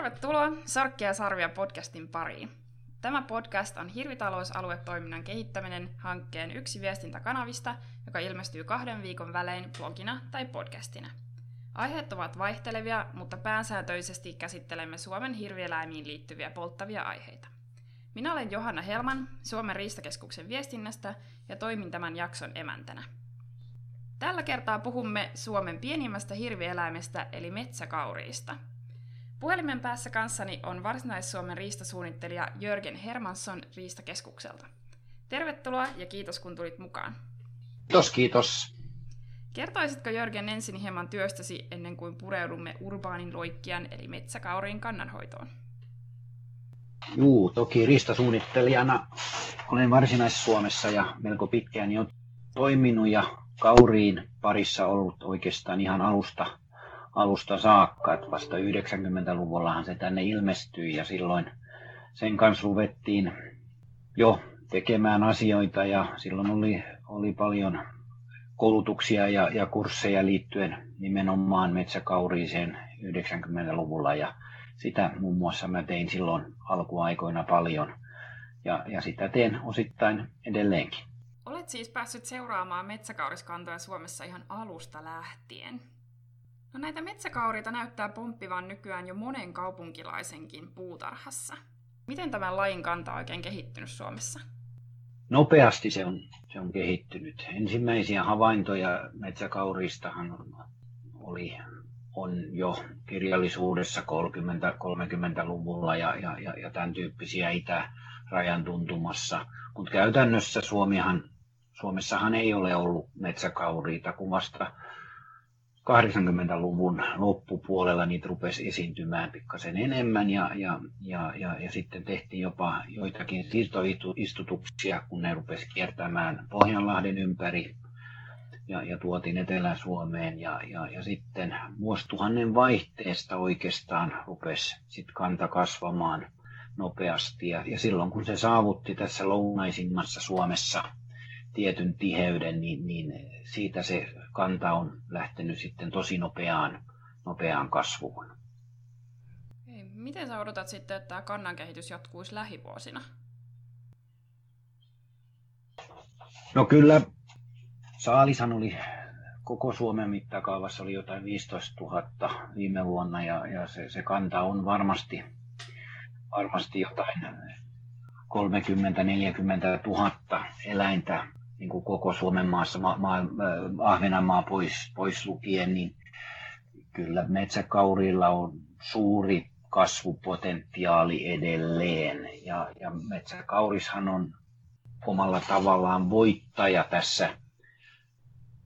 Tervetuloa Sarkkia ja Sarvia podcastin pariin. Tämä podcast on Hirvitalousaluetoiminnan kehittäminen hankkeen yksi viestintäkanavista, joka ilmestyy kahden viikon välein blogina tai podcastina. Aiheet ovat vaihtelevia, mutta pääsääntöisesti käsittelemme Suomen hirvieläimiin liittyviä polttavia aiheita. Minä olen Johanna Helman Suomen riistakeskuksen viestinnästä ja toimin tämän jakson emäntänä. Tällä kertaa puhumme Suomen pienimmästä hirvieläimestä eli metsäkauriista – Puhelimen päässä kanssani on Varsinais-Suomen riistasuunnittelija Jörgen Hermansson Riistakeskukselta. Tervetuloa ja kiitos kun tulit mukaan. Kiitos, kiitos. Kertoisitko Jörgen ensin hieman työstäsi ennen kuin pureudumme urbaanin loikkian eli metsäkauriin kannanhoitoon? Juu, toki riistasuunnittelijana olen Varsinais-Suomessa ja melko pitkään jo toiminut ja kauriin parissa ollut oikeastaan ihan alusta alusta saakka, että vasta 90-luvullahan se tänne ilmestyi ja silloin sen kanssa ruvettiin jo tekemään asioita ja silloin oli, oli paljon koulutuksia ja, ja kursseja liittyen nimenomaan metsäkauriiseen 90-luvulla ja sitä muun muassa mä tein silloin alkuaikoina paljon ja, ja sitä teen osittain edelleenkin. Olet siis päässyt seuraamaan metsäkauriskantoja Suomessa ihan alusta lähtien. No näitä metsäkauriita näyttää pomppivan nykyään jo monen kaupunkilaisenkin puutarhassa. Miten tämä lajin kanta on oikein kehittynyt Suomessa? Nopeasti se on, se on kehittynyt. Ensimmäisiä havaintoja metsäkauriistahan oli, on jo kirjallisuudessa 30-30-luvulla ja, ja, ja, ja tämän tyyppisiä itärajan tuntumassa. Mutta käytännössä Suomihan, Suomessahan ei ole ollut metsäkauriita, kun vasta 80-luvun loppupuolella niitä rupesi esiintymään pikkasen enemmän ja, ja, ja, ja, ja sitten tehtiin jopa joitakin siirtoistutuksia, kun ne rupesi kiertämään Pohjanlahden ympäri ja, ja tuotiin Etelä-Suomeen ja, ja, ja sitten vuosituhannen vaihteesta oikeastaan rupesi sit kanta kasvamaan nopeasti ja, ja silloin kun se saavutti tässä lounaisimmassa Suomessa tietyn tiheyden, niin, niin siitä se kanta on lähtenyt sitten tosi nopeaan, nopeaan kasvuun. Miten sä odotat sitten, että tämä kannan kehitys jatkuisi lähivuosina? No kyllä, saalishan oli koko Suomen mittakaavassa oli jotain 15 000 viime vuonna ja, ja se, se kanta on varmasti, varmasti jotain 30-40 000 eläintä niin kuin koko Suomen maassa, ma, ma, Ahvenanmaa pois, pois lukien, niin kyllä metsäkaurilla on suuri kasvupotentiaali edelleen. Ja, ja metsäkaurishan on omalla tavallaan voittaja tässä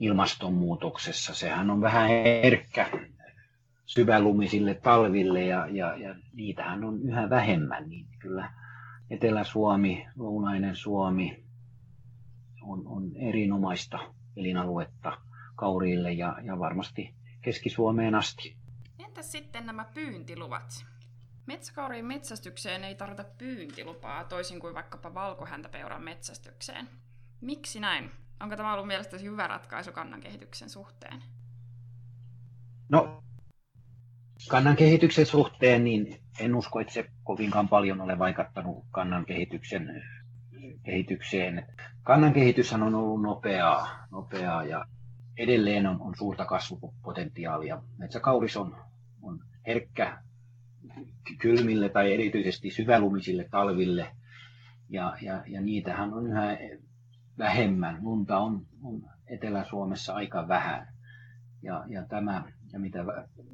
ilmastonmuutoksessa. Sehän on vähän herkkä syvälumisille talville ja, ja, ja niitähän on yhä vähemmän. Niin kyllä Etelä-Suomi, Lounainen Suomi, on, on erinomaista elinaluetta kauriille ja, ja varmasti Keski-Suomeen asti. Entäs sitten nämä pyyntiluvat? Metsäkauriin metsästykseen ei tarvita pyyntilupaa toisin kuin vaikkapa valkohäntäpeuran metsästykseen. Miksi näin? Onko tämä ollut mielestäsi hyvä ratkaisu kannan kehityksen suhteen? No, kannan kehityksen suhteen niin en usko, että se kovinkaan paljon ole vaikuttanut kannan kehityksen kehitykseen. Kannan kehityshän on ollut nopeaa, nopeaa ja edelleen on, on suurta kasvupotentiaalia. Metsäkauris on, on herkkä kylmille tai erityisesti syvälumisille talville ja, ja, ja niitähän on yhä vähemmän. Lunta on, on Etelä-Suomessa aika vähän ja, ja, tämä, ja mitä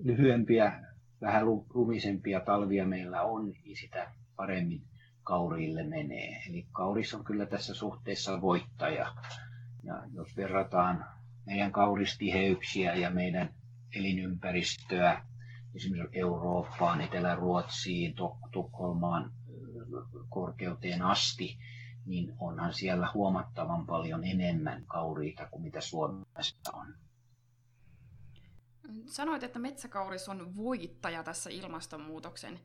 lyhyempiä, vähän lumisempia talvia meillä on, niin sitä paremmin kauriille menee. Eli kauris on kyllä tässä suhteessa voittaja. Ja jos verrataan meidän kauristiheyksiä ja meidän elinympäristöä esimerkiksi Eurooppaan, Etelä-Ruotsiin, Tukholmaan korkeuteen asti, niin onhan siellä huomattavan paljon enemmän kauriita kuin mitä Suomessa on. Sanoit, että metsäkauris on voittaja tässä ilmastonmuutoksen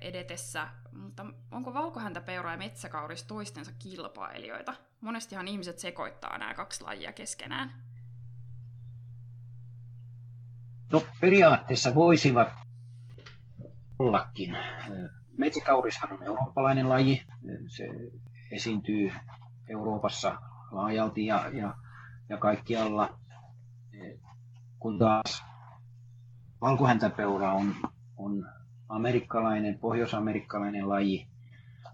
edetessä, mutta onko valkohäntäpeura ja metsäkauris toistensa kilpailijoita? Monestihan ihmiset sekoittaa nämä kaksi lajia keskenään. No periaatteessa voisivat ollakin. Metsäkaurishan on eurooppalainen laji. Se esiintyy Euroopassa laajalti ja, ja, ja kaikkialla. Kun taas valkohäntäpeura on, on amerikkalainen, pohjoisamerikkalainen laji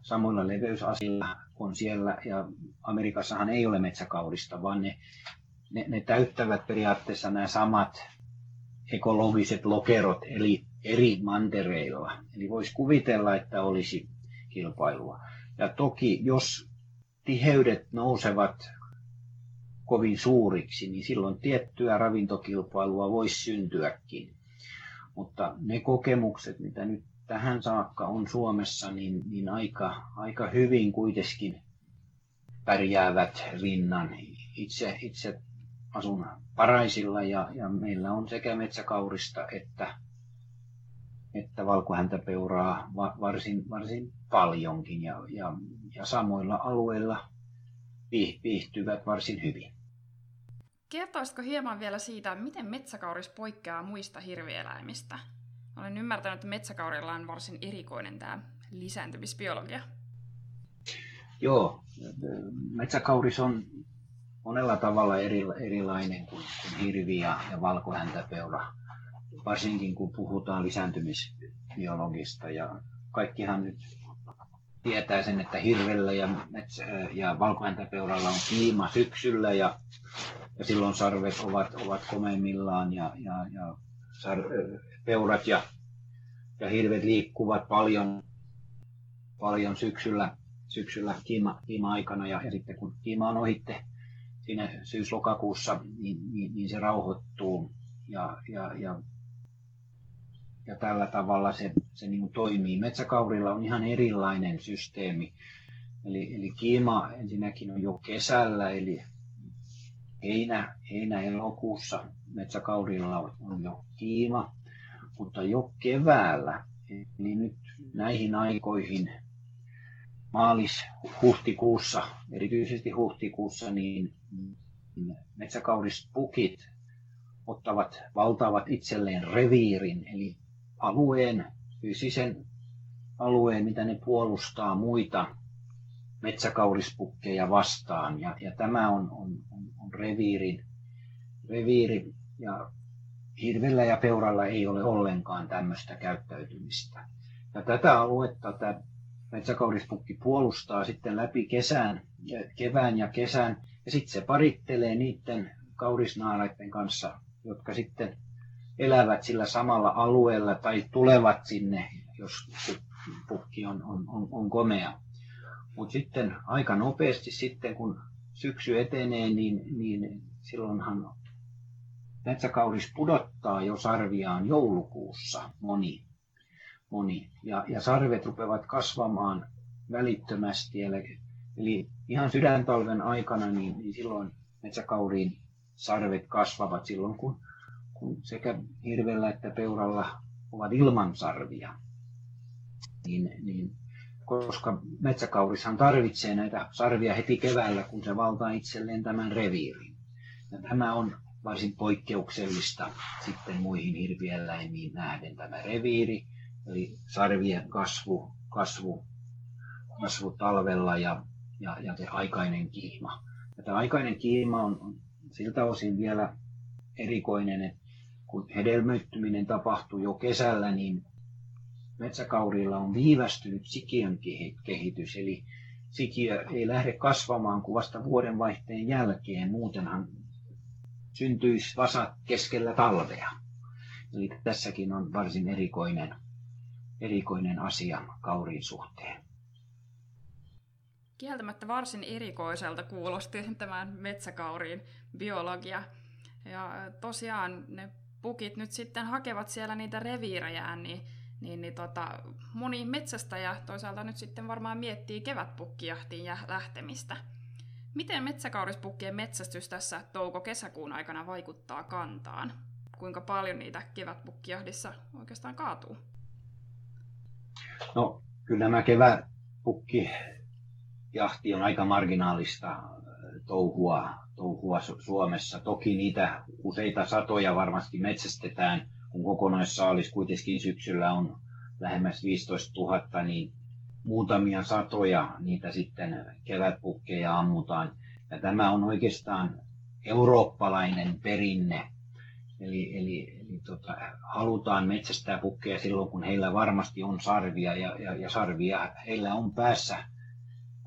samoilla leveysasilla on siellä. Ja Amerikassahan ei ole metsäkaurista, vaan ne, ne, ne täyttävät periaatteessa nämä samat ekologiset lokerot, eli eri mantereilla. Eli voisi kuvitella, että olisi kilpailua. Ja toki, jos tiheydet nousevat kovin suuriksi, niin silloin tiettyä ravintokilpailua voisi syntyäkin. Mutta ne kokemukset, mitä nyt tähän saakka on Suomessa, niin, niin aika, aika hyvin kuitenkin pärjäävät rinnan. Itse, itse asun Paraisilla ja, ja meillä on sekä metsäkaurista että, että valkohäntäpeuraa varsin, varsin paljonkin ja, ja, ja samoilla alueilla viihtyvät varsin hyvin. Kertoisitko hieman vielä siitä, miten metsäkauris poikkeaa muista hirvieläimistä? Olen ymmärtänyt, että metsäkaurilla on varsin erikoinen tämä lisääntymisbiologia. Joo, metsäkauris on monella tavalla eri, erilainen kuin, kuin hirvi ja, ja valkohäntäpeura, varsinkin kun puhutaan lisääntymisbiologista. Ja kaikkihan nyt tietää sen, että hirvellä ja, metsä, ja valkohäntäpeuralla on kiima syksyllä ja, ja silloin sarvet ovat, ovat komeimmillaan ja, ja, ja sar, peurat ja, ja hirvet liikkuvat paljon, paljon syksyllä, syksyllä kiima, kiima-aikana ja, ja sitten kun kiima on ohitte siinä syys-lokakuussa, niin, niin, niin se rauhoittuu ja, ja, ja, ja tällä tavalla se, se niin kuin toimii. Metsäkaurilla on ihan erilainen systeemi. Eli, eli kiima ensinnäkin on jo kesällä, eli heinä, heinä-elokuussa metsäkaurilla on jo kiima, mutta jo keväällä, eli nyt näihin aikoihin maalis-huhtikuussa, erityisesti huhtikuussa, niin metsäkaurispukit ottavat, valtaavat itselleen reviirin, eli alueen, fyysisen alueen, mitä ne puolustaa muita metsäkaurispukkeja vastaan. Ja, ja tämä on, on reviirin, reviiri, ja hirvellä ja peuralla ei ole ollenkaan tämmöistä käyttäytymistä. Ja tätä aluetta tämä metsäkaurispukki puolustaa sitten läpi kesän, kevään ja kesän, ja sitten se parittelee niiden kaurisnaaraiden kanssa, jotka sitten elävät sillä samalla alueella tai tulevat sinne, jos pukki on, on, on, on komea. Mutta sitten aika nopeasti sitten, kun syksy etenee, niin, niin silloinhan metsäkauris pudottaa jo sarviaan joulukuussa moni moni. Ja, ja sarvet rupeavat kasvamaan välittömästi. Eli, eli ihan sydäntalven aikana, niin, niin silloin metsäkauriin sarvet kasvavat silloin, kun, kun sekä hirvellä että peuralla ovat ilman sarvia. Niin, niin, koska metsäkaurishan tarvitsee näitä sarvia heti keväällä, kun se valtaa itselleen tämän reviirin. Ja tämä on varsin poikkeuksellista sitten muihin hirvieläimiin nähden tämä reviiri eli sarvien kasvu, kasvu, kasvu talvella ja, ja, ja se aikainen kiima. Ja tämä aikainen kiima on, siltä osin vielä erikoinen, että kun hedelmöittyminen tapahtuu jo kesällä, niin metsäkaurilla on viivästynyt sikiön kehitys, eli sikiö ei lähde kasvamaan kuin vasta vuodenvaihteen jälkeen, muutenhan syntyisi vasat keskellä talvea. Eli tässäkin on varsin erikoinen erikoinen asia kauriin suhteen. Kieltämättä varsin erikoiselta kuulosti tämän metsäkauriin biologia. Ja tosiaan ne pukit nyt sitten hakevat siellä niitä reviirejään, niin, niin, niin tota, moni metsästäjä toisaalta nyt sitten varmaan miettii kevätpukkijahtiin ja lähtemistä. Miten metsäkaurispukkien metsästys tässä touko-kesäkuun aikana vaikuttaa kantaan? Kuinka paljon niitä kevätpukkijahdissa oikeastaan kaatuu? No kyllä nämä kevätpukki jahti on aika marginaalista äh, touhua, touhua Suomessa. Toki niitä useita satoja varmasti metsästetään, kun kokonaissaalis kuitenkin syksyllä on lähemmäs 15 000, niin muutamia satoja niitä sitten kevätpukkeja ammutaan. Ja tämä on oikeastaan eurooppalainen perinne. Eli, eli, eli tota, halutaan metsästää pukkeja silloin, kun heillä varmasti on sarvia ja, ja, ja sarvia heillä on päässä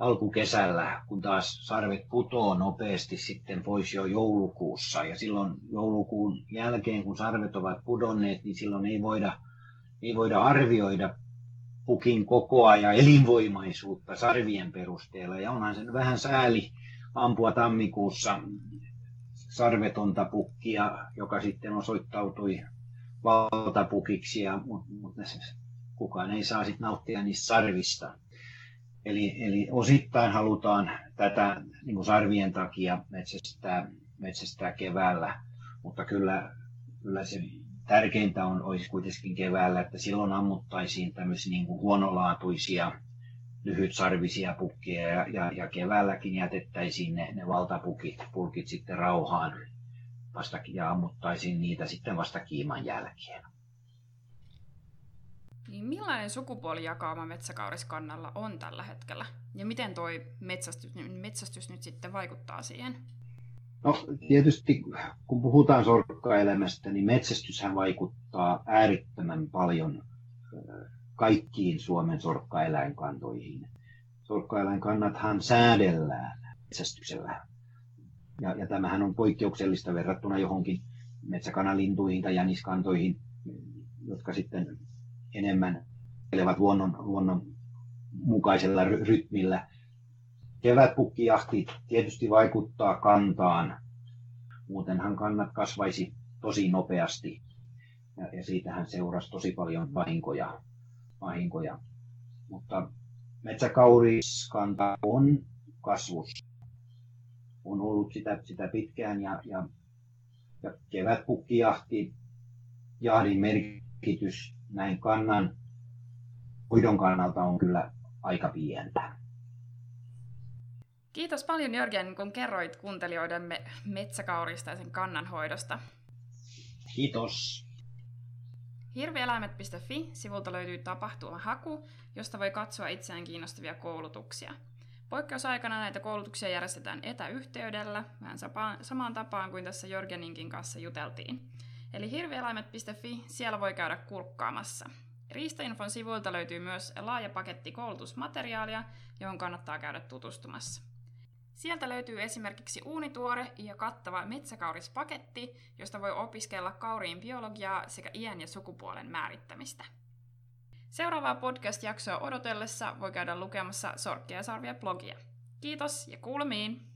alkukesällä, kun taas sarvet putoo nopeasti sitten pois jo joulukuussa. Ja silloin joulukuun jälkeen, kun sarvet ovat pudonneet, niin silloin ei voida, ei voida arvioida pukin kokoa ja elinvoimaisuutta sarvien perusteella. Ja onhan sen vähän sääli ampua tammikuussa sarvetonta pukkia, joka sitten osoittautui valtapukiksi, ja, mutta, mutta kukaan ei saa sitten nauttia niistä sarvista. Eli, eli osittain halutaan tätä niin kuin sarvien takia metsästää, metsästää keväällä, mutta kyllä, kyllä se tärkeintä on, olisi kuitenkin keväällä, että silloin ammuttaisiin tämmöisiä niin kuin huonolaatuisia lyhytsarvisia pukkia ja, ja, ja keväälläkin jätettäisiin ne, ne valtapukit pulkit sitten rauhaan vasta, ja ammuttaisiin niitä sitten vasta kiiman jälkeen. Niin millainen sukupuolijakauma metsäkauriskannalla on tällä hetkellä? Ja miten tuo metsästys, metsästys nyt sitten vaikuttaa siihen? No tietysti kun puhutaan sorkkaelämästä, niin metsästyshän vaikuttaa äärittömän paljon kaikkiin Suomen sorkkaeläinkantoihin. Sorkkaeläinkannathan säädellään metsästyksellä. Ja, ja tämähän on poikkeuksellista verrattuna johonkin metsäkanalintuihin tai jäniskantoihin, jotka sitten enemmän luonnon, luonnon mukaisella rytmillä. Kevätpukkijahti tietysti vaikuttaa kantaan, muutenhan kannat kasvaisi tosi nopeasti ja, ja siitähän seurasi tosi paljon vahinkoja. vahinkoja. Mutta metsäkauriskanta on kasvussa. On ollut sitä, sitä pitkään ja, ja, ja kevätpukkijahti, jahdin merkitys näin kannan hoidon kannalta on kyllä aika pientä. Kiitos paljon Jörgen, kun kerroit kuuntelijoidemme metsäkaurista ja sen kannanhoidosta. Kiitos. Hirvieläimet.fi sivulta löytyy tapahtuma haku, josta voi katsoa itseään kiinnostavia koulutuksia. Poikkeusaikana näitä koulutuksia järjestetään etäyhteydellä, vähän samaan tapaan kuin tässä Jörgeninkin kanssa juteltiin. Eli hirvieläimet.fi, siellä voi käydä kurkkaamassa. Riistainfon sivuilta löytyy myös laaja paketti koulutusmateriaalia, johon kannattaa käydä tutustumassa. Sieltä löytyy esimerkiksi uunituore ja kattava metsäkaurispaketti, josta voi opiskella kauriin biologiaa sekä iän ja sukupuolen määrittämistä. Seuraavaa podcast-jaksoa odotellessa voi käydä lukemassa Sorkkia ja Sarvia blogia. Kiitos ja kuulemiin!